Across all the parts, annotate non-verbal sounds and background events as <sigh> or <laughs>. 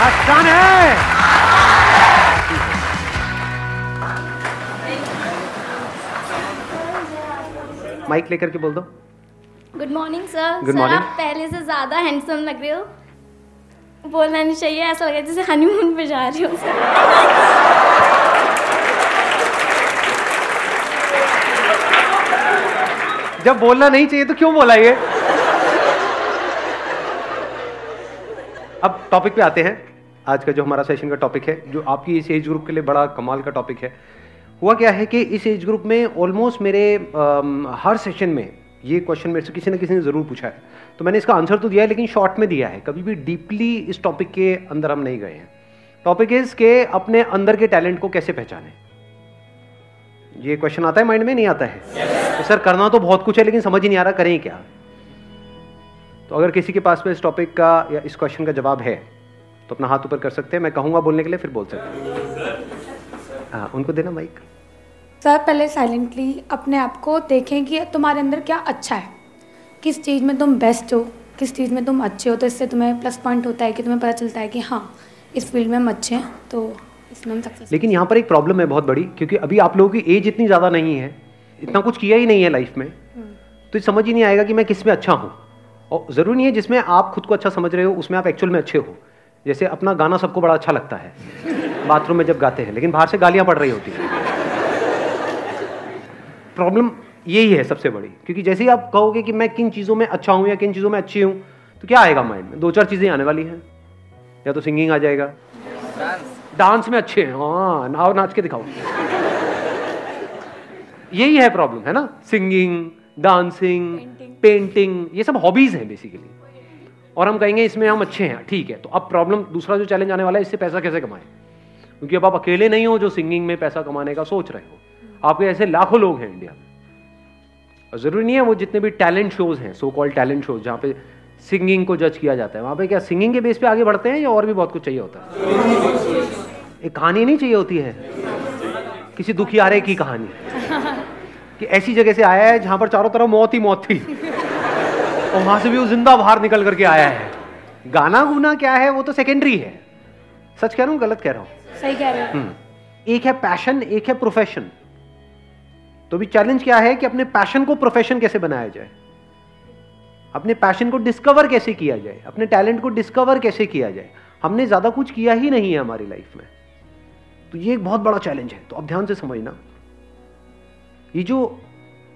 आसान है। माइक लेकर के बोल दो। Good morning sir sir morning. आप पहले से ज़्यादा हैंडसम लग रहे हो। बोलना नहीं चाहिए ऐसा लग रहा है जैसे हनीमून पे जा रही हो जब बोलना नहीं चाहिए तो क्यों बोला ये? अब टॉपिक पे आते हैं। आज का जो हमारा सेशन का टॉपिक है जो आपकी इस एज ग्रुप के लिए बड़ा कमाल का टॉपिक है हुआ क्या है कि इस एज ग्रुप में ऑलमोस्ट मेरे अम, हर सेशन में ये क्वेश्चन मेरे से किसी न किसी ने ज़रूर पूछा है। तो मैंने इसका आंसर तो दिया है लेकिन शॉर्ट में दिया है। कभी भी डीपली इस टॉपिक के अंदर हम नहीं गए हैं। टॉपिक इज़ के अपने अंदर के टैलेंट को कैसे पहचानें? ये क्वेश्चन आता है माइंड में नहीं आता है? तो सर करना तो बहुत कुछ है लेकिन समझ ही नहीं आ रहा करें क्या? तो अगर किसी के पास में इस टॉपिक का या इस क्वेश्चन का जवाब है तो अपना हाथ ऊपर कर सकते हैं मैं कहूँगा बोलने के लिए फिर बोल सकते हैं। हाँ उनको देना माइक सर पहले साइलेंटली अपने आप को देखें कि तुम्हारे अंदर क्या अच्छा है। किस चीज़ में तुम बेस्ट हो किस चीज़ में तुम अच्छे हो तो इससे तुम्हें प्लस पॉइंट होता है कि तुम्हें पता चलता है कि हाँ इस फ़ील्ड में हम अच्छे हैं तो इसमें हम सक्सेस लेकिन यहाँ पर एक प्रॉब्लम है बहुत बड़ी क्योंकि अभी आप लोगों की एज इतनी ज़्यादा नहीं है इतना कुछ किया ही नहीं है लाइफ में। तो समझ ही नहीं आएगा कि मैं किसमें अच्छा हूँ। और ज़रूरी नहीं है जिसमें आप खुद को अच्छा समझ रहे हो उसमें आप एक्चुअल में अच्छे हो। जैसे अपना गाना सबको बड़ा अच्छा लगता है। बाथरूम में जब गाते हैं लेकिन बाहर से गालियाँ पड़ रही होती हैं। प्रॉब्लम यही है सबसे बड़ी क्योंकि जैसे ही आप कहोगे कि मैं किन चीज़ों में अच्छा हूँ या किन चीज़ों में अच्छी हूँ तो क्या आएगा माइंड में? दो चार चीज़ें आने वाली हैं। या तो सिंगिंग आ जाएगा। डांस में अच्छे हैं हाँ नाव नाच के दिखाओ। यही है प्रॉब्लम है ना? सिंगिंग डांसिंग पेंटिंग ये सब हॉबीज हैं बेसिकली और हम कहेंगे, इसमें हम अच्छे हैं। ठीक है तो अब प्रॉब्लम दूसरा जो चैलेंज आने वाला है, इससे पैसा कैसे कमाएँ? क्योंकि अब आप अकेले नहीं हो जो सिंगिंग में पैसा कमाने का सोच रहे हो। आपके ऐसे लाखों लोग हैं इंडिया में। ज़रूरी नहीं है, वो जितने भी टैलेंट शोज़ हैं सो कॉल्ड टैलेंट शोज़ जहाँ पे सिंगिंग को जज किया जाता है, वहाँ पे क्या सिंगिंग के बेस पे आगे बढ़ते हैं या और भी बहुत कुछ चाहिए होता है? एक कहानी नहीं चाहिए होती है? किसी दुखियारे की कहानी। कि ऐसी जगह से आया है जहाँ पर चारों तरफ़ मौत ही मौत थी। और वहाँ से भी वो ज़िंदा बाहर निकल करके आया है। गाना गुना क्या है वो तो सेकेंडरी है। सच कह रहा हूँ गलत कह रहा हूँ? सही कह रहे हो। हम्म। एक है पैशन एक है प्रोफेशन तो भी चैलेंज क्या है कि अपने पैशन को प्रोफेशन कैसे बनाया जाए? अपने पैशन को डिस्कवर कैसे किया जाए? अपने टैलेंट को डिस्कवर कैसे किया जाए? हमने ज़्यादा कुछ किया ही नहीं है हमारी लाइफ में। तो ये एक बहुत बड़ा चैलेंज है। तो अब ध्यान से समझना। ये जो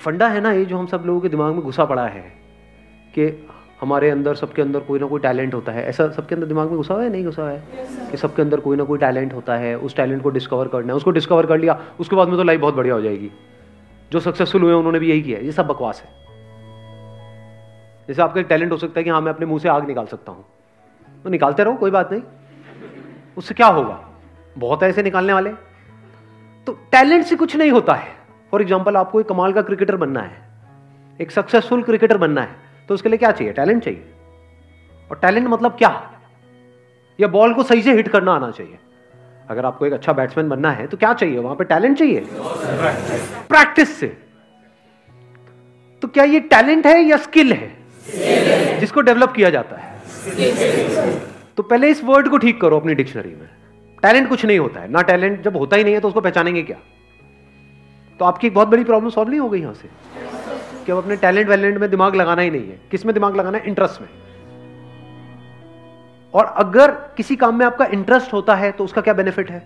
फंडा है ना ये जो हम सब लोगों के दिमाग में घुसा पड़ा है कि हमारे अंदर सबके अंदर कोई ना कोई टैलेंट होता है। ऐसा सबके अंदर दिमाग में घुसा हुआ है? नहीं घुसा हुआ है? कि सबके अंदर कोई ना कोई टैलेंट होता है, उस टैलेंट को डिस्कवर करना है। उसको डिस्कवर कर लिया, उसके बाद में तो लाइफ बहुत बढ़िया हो जाएगी। जो सक्सेसफुल हुए उन्होंने भी यही किया ये सब बकवास है। जैसे आपका एक टैलेंट हो सकता है कि हाँ मैं अपने मुँह से आग निकाल सकता हूँ। तो निकालते रहो, कोई बात नहीं। उससे क्या होगा? बहुत है ऐसे निकालने वाले। तो टैलेंट से कुछ नहीं होता है। फॉर एग्ज़ाम्पल आपको एक कमाल का क्रिकेटर बनना है। एक सक्सेसफुल क्रिकेटर बनना है। तो उसके लिए क्या चाहिए? टैलेंट चाहिए। और टैलेंट मतलब क्या? या बॉल को सही से हिट करना आना चाहिए। अगर आपको एक अच्छा बैट्समैन बनना है तो क्या चाहिए? वहाँ पे टैलेंट चाहिए? प्रैक्टिस से। तो क्या ये टैलेंट है या स्किल है? जिसको डेवलप किया जाता है। तो पहले इस वर्ड को ठीक करो अपनी डिक्शनरी में। टैलेंट कुछ नहीं होता है। ना टैलेंट जब होता ही नहीं है तो उसको पहचानेंगे क्या? तो आपकी एक बहुत बड़ी प्रॉब्लम सॉल्व नहीं हो गई यहाँ से। कि अब अपने टैलेंट वैलेंट में दिमाग लगाना ही नहीं है। किसमें दिमाग लगाना है? इंटरेस्ट में। और अगर किसी काम में आपका इंटरेस्ट होता है तो उसका क्या बेनिफिट है?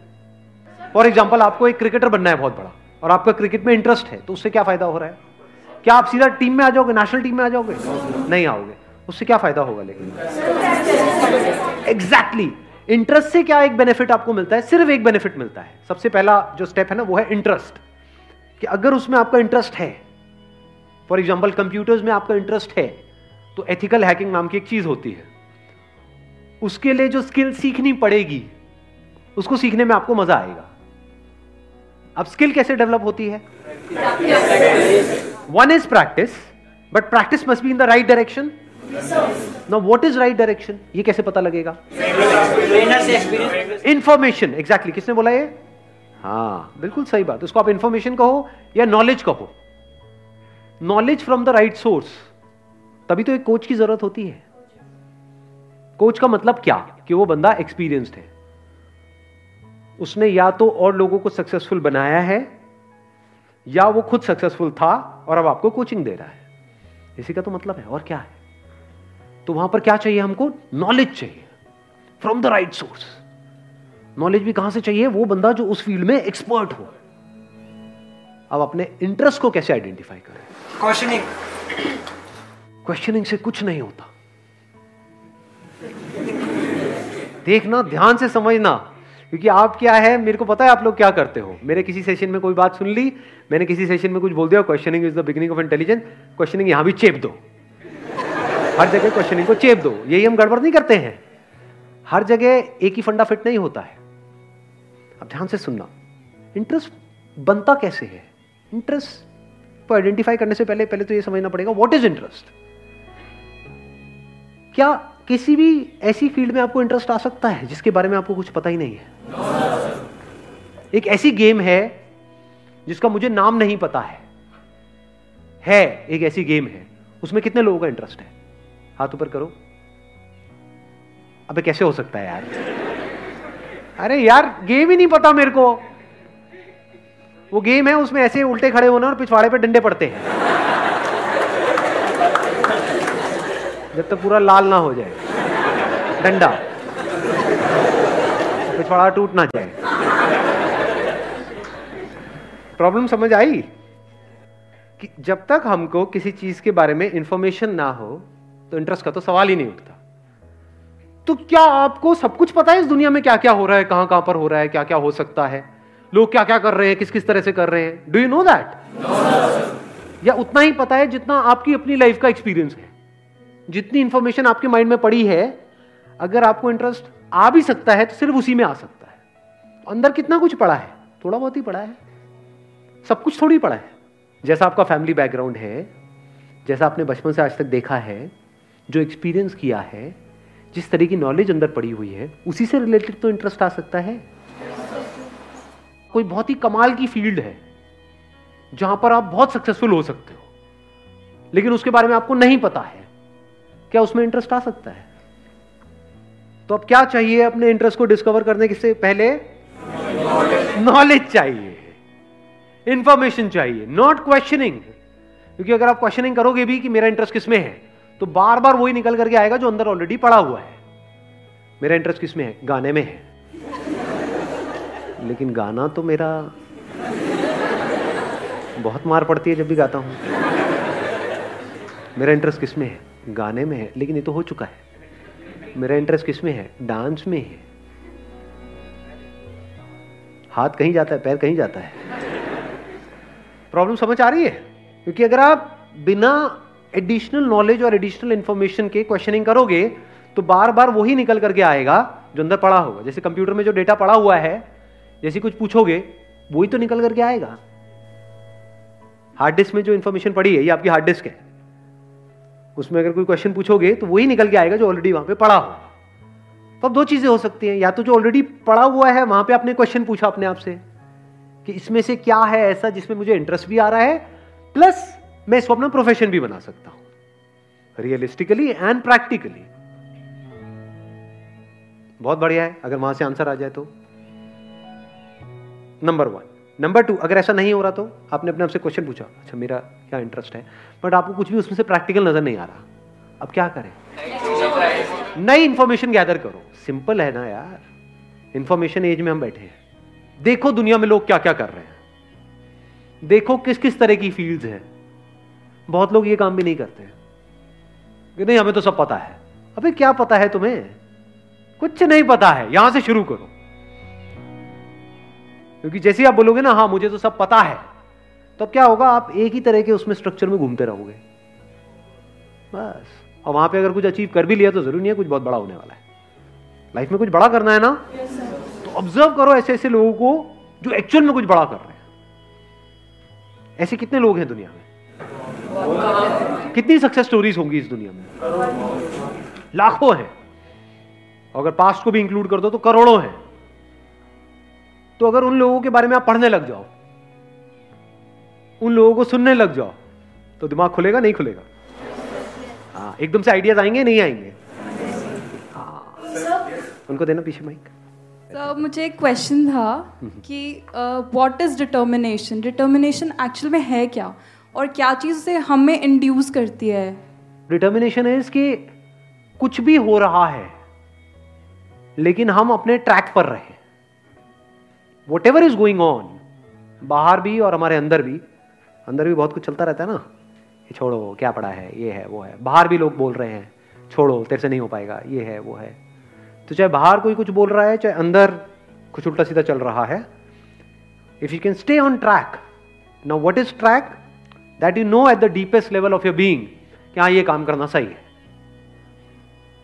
फॉर एग्ज़ाम्पल आपको एक क्रिकेटर बनना है बहुत बड़ा, और आपका क्रिकेट में इंटरेस्ट है तो उससे क्या फ़ायदा हो रहा है? क्या आप सीधा टीम में आ जाओगे? नेशनल टीम में आ जाओगे? नहीं आओगे। उससे क्या फ़ायदा होगा लेकिन? एग्जैक्टली इंटरेस्ट से क्या एक बेनिफिट आपको मिलता है? सिर्फ़ एक बेनिफिट मिलता है। सबसे पहला जो स्टेप है ना, वो है इंटरेस्ट कि अगर उसमें आपका इंटरेस्ट है फॉर एग्ज़ाम्पल कंप्यूटर्स में आपका इंटरेस्ट है तो एथिकल हैकिंग नाम की एक चीज़ होती है। उसके लिए जो स्किल सीखनी पड़ेगी, उसको सीखने में आपको मज़ा आएगा। अब स्किल कैसे डेवलप होती है? One is practice but practice must be in the right direction ना वॉट इज़ राइट डायरेक्शन ये कैसे पता लगेगा? Information exactly exactly. किसने बोला ये? हाँ बिल्कुल सही बात। उसको आप इंफॉर्मेशन कहो या नॉलेज कहो। Knowledge from the right source तभी तो एक कोच की ज़रूरत होती है। कोच का मतलब क्या? कि वो बंदा एक्सपीरियंस्ड है। उसने या तो और लोगों को सक्सेसफुल बनाया है, या वो खुद सक्सेसफुल था और अब आपको कोचिंग दे रहा है। इसी का तो मतलब है। और क्या है? तो वहाँ पर क्या चाहिए हमको? नॉलेज चाहिए। From the right source knowledge भी कहाँ से चाहिए? वो बंदा जो उस फ़ील्ड में एक्सपर्ट हो। अब अपने इंटरेस्ट को कैसे आइडेंटिफाई करें? क्वेश्चनिंग क्वेश्चनिंग से कुछ नहीं होता। देखना ध्यान से समझना। क्योंकि आप क्या है? मेरे को पता है आप लोग क्या करते हो। मेरे किसी सेशन में कोई बात सुन ली मैंने किसी सेशन में कुछ बोल दिया questioning is the beginning of intelligence questioning यहाँ भी चेप दो। हर जगह क्वेश्चनिंग को चेप दो। यही हम गड़बड़ नहीं करते हैं। हर जगह एक ही फंडा फिट नहीं होता है। अब ध्यान से सुनना। इंटरेस्ट बनता कैसे है? इंटरेस्ट को आइडेंटिफाई करने से पहले पहले तो ये समझना पड़ेगा व्हाट इज़ इंटरेस्ट क्या किसी भी ऐसी फ़ील्ड में आपको इंटरेस्ट आ सकता है, जिसके बारे में आपको कुछ पता ही नहीं है? एक ऐसी गेम है, जिसका मुझे नाम नहीं पता है। है, एक ऐसी गेम है, उसमें कितने लोगों का इंटरेस्ट है? हाथ ऊपर करो। अबे कैसे हो सकता है यार? अरे यार गेम ही नहीं पता मेरे को। वो गेम है, उसमें ऐसे उल्टे खड़े होना और पिछवाड़े पे डंडे पड़ते हैं। जब तक पूरा लाल ना हो जाए। डंडा। पिछवाड़ा टूट ना जाए। प्रॉब्लम समझ आई? कि जब तक हमको किसी चीज़ के बारे में इंफॉर्मेशन ना हो तो इंटरेस्ट का तो सवाल ही नहीं उठता। तो क्या आपको सब कुछ पता है इस दुनिया में क्या क्या हो रहा है कहाँ कहाँ पर हो रहा है क्या क्या हो सकता है? लोग क्या क्या कर रहे हैं किस किस तरह से कर रहे हैं? डू यू नो दैट या उतना ही पता है जितना आपकी अपनी लाइफ का एक्सपीरियंस है। जितनी इंफॉर्मेशन आपके माइंड में पड़ी है, अगर आपको इंटरेस्ट आ भी सकता है तो सिर्फ़ उसी में आ सकता है। अंदर कितना कुछ पड़ा है? थोड़ा बहुत ही पड़ा है। सब कुछ थोड़ी पड़ा है। जैसा आपका फैमिली बैकग्राउंड है, जैसा आपने बचपन से आज तक देखा है, जो एक्सपीरियंस किया है, जिस तरह की नॉलेज अंदर पड़ी हुई है, उसी से रिलेटेड तो इंटरेस्ट आ सकता है। कोई बहुत ही कमाल की फ़ील्ड है, जहाँ पर आप बहुत सक्सेसफुल हो सकते हो। लेकिन उसके बारे में आपको नहीं पता है। क्या उसमें इंटरेस्ट आ सकता है? तो अब क्या चाहिए अपने इंटरेस्ट को डिस्कवर करने से पहले? नॉलेज चाहिए। इंफॉर्मेशन चाहिए। नॉट क्वेश्चनिंग क्योंकि अगर आप क्वेश्चनिंग करोगे भी कि मेरा इंटरेस्ट किसमें है तो बार बार वही निकल करके आएगा जो अंदर ऑलरेडी पड़ा हुआ है। मेरा इंटरेस्ट किसमें है? गाने में है। लेकिन गाना तो मेरा बहुत मार पड़ती है जब भी गाता हूँ। मेरा इंटरेस्ट किसमें है? गाने में है, लेकिन ये तो हो चुका है। मेरा इंटरेस्ट किसमें है? डांस में है। हाथ कहीं जाता है, पैर कहीं जाता है। प्रॉब्लम समझ आ रही है? क्योंकि अगर आप बिना एडिशनल नॉलेज और एडिशनल इंफॉर्मेशन के क्वेश्चनिंग करोगे तो बार बार वही निकल करके आएगा जो अंदर पड़ा होगा। जैसे कंप्यूटर में जो डेटा पड़ा हुआ है जैसे कुछ पूछोगे, वही तो निकल करके आएगा। हार्ड डिस्क में जो इंफॉर्मेशन पड़ी है, ये आपकी हार्ड डिस्क है। उसमें अगर कोई क्वेश्चन पूछोगे तो वही निकल के आएगा जो ऑलरेडी वहाँ पे पड़ा हो। तो अब दो चीज़ें हो सकती हैं। या तो जो ऑलरेडी पड़ा हुआ है, वहाँ पे आपने क्वेश्चन पूछा अपने आप से, कि इसमें से क्या है ऐसा जिसमें मुझे इंटरेस्ट भी आ रहा है प्लस मैं इसको अपना प्रोफेशन भी बना सकता हूँ। रियलिस्टिकली एंड प्रैक्टिकली बहुत बढ़िया है, अगर वहाँ से आंसर आ जाए तो। नंबर वन नंबर टू अगर ऐसा नहीं हो रहा तो आपने अपने आपसे क्वेश्चन पूछा अच्छा मेरा क्या इंटरेस्ट है? बट आपको कुछ भी उसमें से प्रैक्टिकल नज़र नहीं आ रहा। अब क्या करें? नई इंफॉर्मेशन गैदर करो। सिंपल है ना यार। इंफॉर्मेशन एज में हम बैठे हैं। देखो दुनिया में लोग क्या क्या कर रहे हैं। देखो किस किस तरह की फील्ड्स हैं। बहुत लोग ये काम भी नहीं करते नहीं, हमें तो सब पता है। अबे, क्या पता है तुम्हें? कुछ नहीं पता है। यहाँ से शुरू करो। क्योंकि जैसे आप बोलोगे ना हाँ मुझे तो सब पता है तो अब क्या होगा आप एक ही तरह के उसमें स्ट्रक्चर में घूमते रहोगे। बस। और वहाँ पे अगर कुछ अचीव कर भी लिया तो ज़रूरी नहीं है कुछ बहुत बड़ा होने वाला है। लाइफ में कुछ बड़ा करना है ना? Yes, तो ऑब्ज़र्व करो ऐसे ऐसे लोगों को जो एक्चुअल में कुछ बड़ा कर रहे हैं। ऐसे कितने लोग हैं दुनिया में? कितनी सक्सेस स्टोरीज होंगी इस दुनिया में? लाखों हैं। अगर पास्ट को भी इंक्लूड कर दो तो करोड़ों हैं। तो अगर उन लोगों के बारे में आप पढ़ने लग जाओ उन लोगों को सुनने लग जाओ तो दिमाग खुलेगा नहीं खुलेगा? हाँ एकदम से आइडियाज़ आएँगे नहीं आएँगे? हाँ। उनको देना पीछे माइक सर मुझे एक क्वेश्चन था कि what is determination determination actual में है क्या? और क्या चीज़ से हमें इंड्यूस करती है? डिटर्मिनेशन है कि कुछ भी हो रहा है लेकिन हम अपने ट्रैक पर रहे। Whatever is going on बाहर भी और हमारे अंदर भी अंदर भी बहुत कुछ चलता रहता है ना ये छोड़ो, क्या पड़ा है, ये है, वो है। बाहर भी लोग बोल रहे हैं, छोड़ो, तेरे से नहीं हो पाएगा, ये है, वो है। तो चाहे बाहर कोई कुछ बोल रहा है, चाहे अंदर कुछ उल्टा सीधा चल रहा है if you can stay on track now what is track that you know at the deepest level of your being कि हाँ ये काम करना सही है।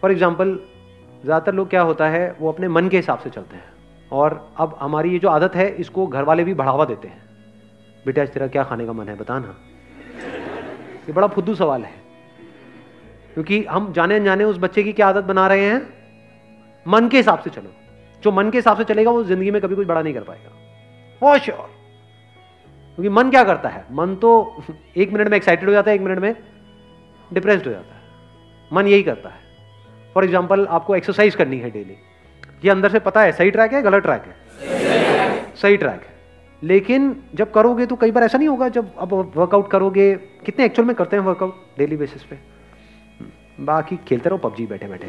फॉर एग्ज़ाम्पल ज़्यादातर लोग क्या होता है, वो अपने मन के हिसाब से चलते हैं। और अब हमारी ये जो आदत है, इसको घर वाले भी बढ़ावा देते हैं। बेटा आज तेरा क्या खाने का मन है, बता ना। ये बड़ा फुद्दू सवाल है। क्योंकि हम जाने अनजाने उस बच्चे की क्या आदत बना रहे हैं? मन के हिसाब से चलो। जो मन के हिसाब से चलेगा, वो ज़िंदगी में कभी कुछ बड़ा नहीं कर पाएगा। फॉर श्योर क्योंकि मन क्या करता है? मन तो <laughs> एक मिनट में एक्साइटेड हो जाता है, एक मिनट में डिप्रेस्ड हो जाता है। मन यही करता है। फॉर एग्ज़ाम्पल आपको एक्सरसाइज करनी है डेली ये अंदर से पता है, सही ट्रैक है, गलत ट्रैक है? सही ट्रैक है। लेकिन जब करोगे तो कई बार ऐसा नहीं होगा, जब अब वर्कआउट करोगे, कितने एक्चुअल में करते हैं वर्कआउट डेली बेसिस पे? बाकी खेलते रहो, पबजी बैठे बैठे।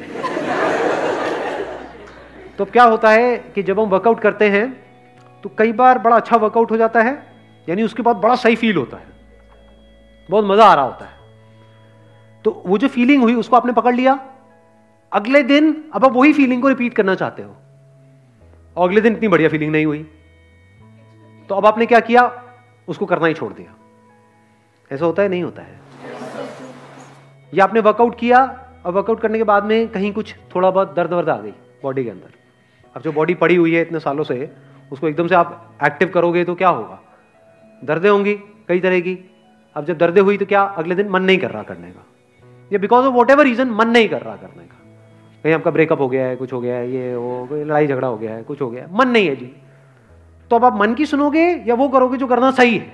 तो क्या होता है कि जब हम वर्कआउट करते हैं तो कई बार बड़ा अच्छा वर्कआउट हो जाता है, यानी उसके बाद बड़ा सही फील होता है। बहुत मज़ा आ रहा होता है। तो वो जो फीलिंग हुई, उसको आपने पकड़ लिया? अगले दिन अब आप वही फीलिंग को रिपीट करना चाहते हो। और अगले दिन इतनी बढ़िया फीलिंग नहीं हुई। तो अब आपने क्या किया? उसको करना ही छोड़ दिया। ऐसा होता है? नहीं होता है। या आपने वर्कआउट किया, और वर्कआउट करने के बाद में कहीं कुछ थोड़ा बहुत दर्द वर्द आ गई बॉडी के अंदर। अब जो बॉडी पड़ी हुई है इतने सालों से, उसको एकदम से आप एक्टिव करोगे तो क्या होगा? दर्दें होंगी कई तरह की। अब जब दर्दें हुई तो क्या अगले दिन मन नहीं कर रहा करने का? या because of whatever reason मन नहीं कर रहा करने का। कहीं आपका ब्रेकअप हो गया है कुछ हो गया है ये वो कोई लड़ाई झगड़ा हो गया है कुछ हो गया है। मन नहीं है जी। तो अब आप मन की सुनोगे या वो करोगे जो करना सही है?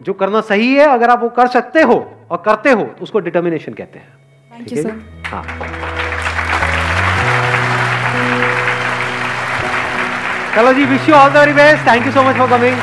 जो करना सही है अगर आप वो कर सकते हो और करते हो तो उसको डिटर्मिनेशन कहते हैं। ठीक है हाँ। चलो जी wish you all the very best thank you so much for coming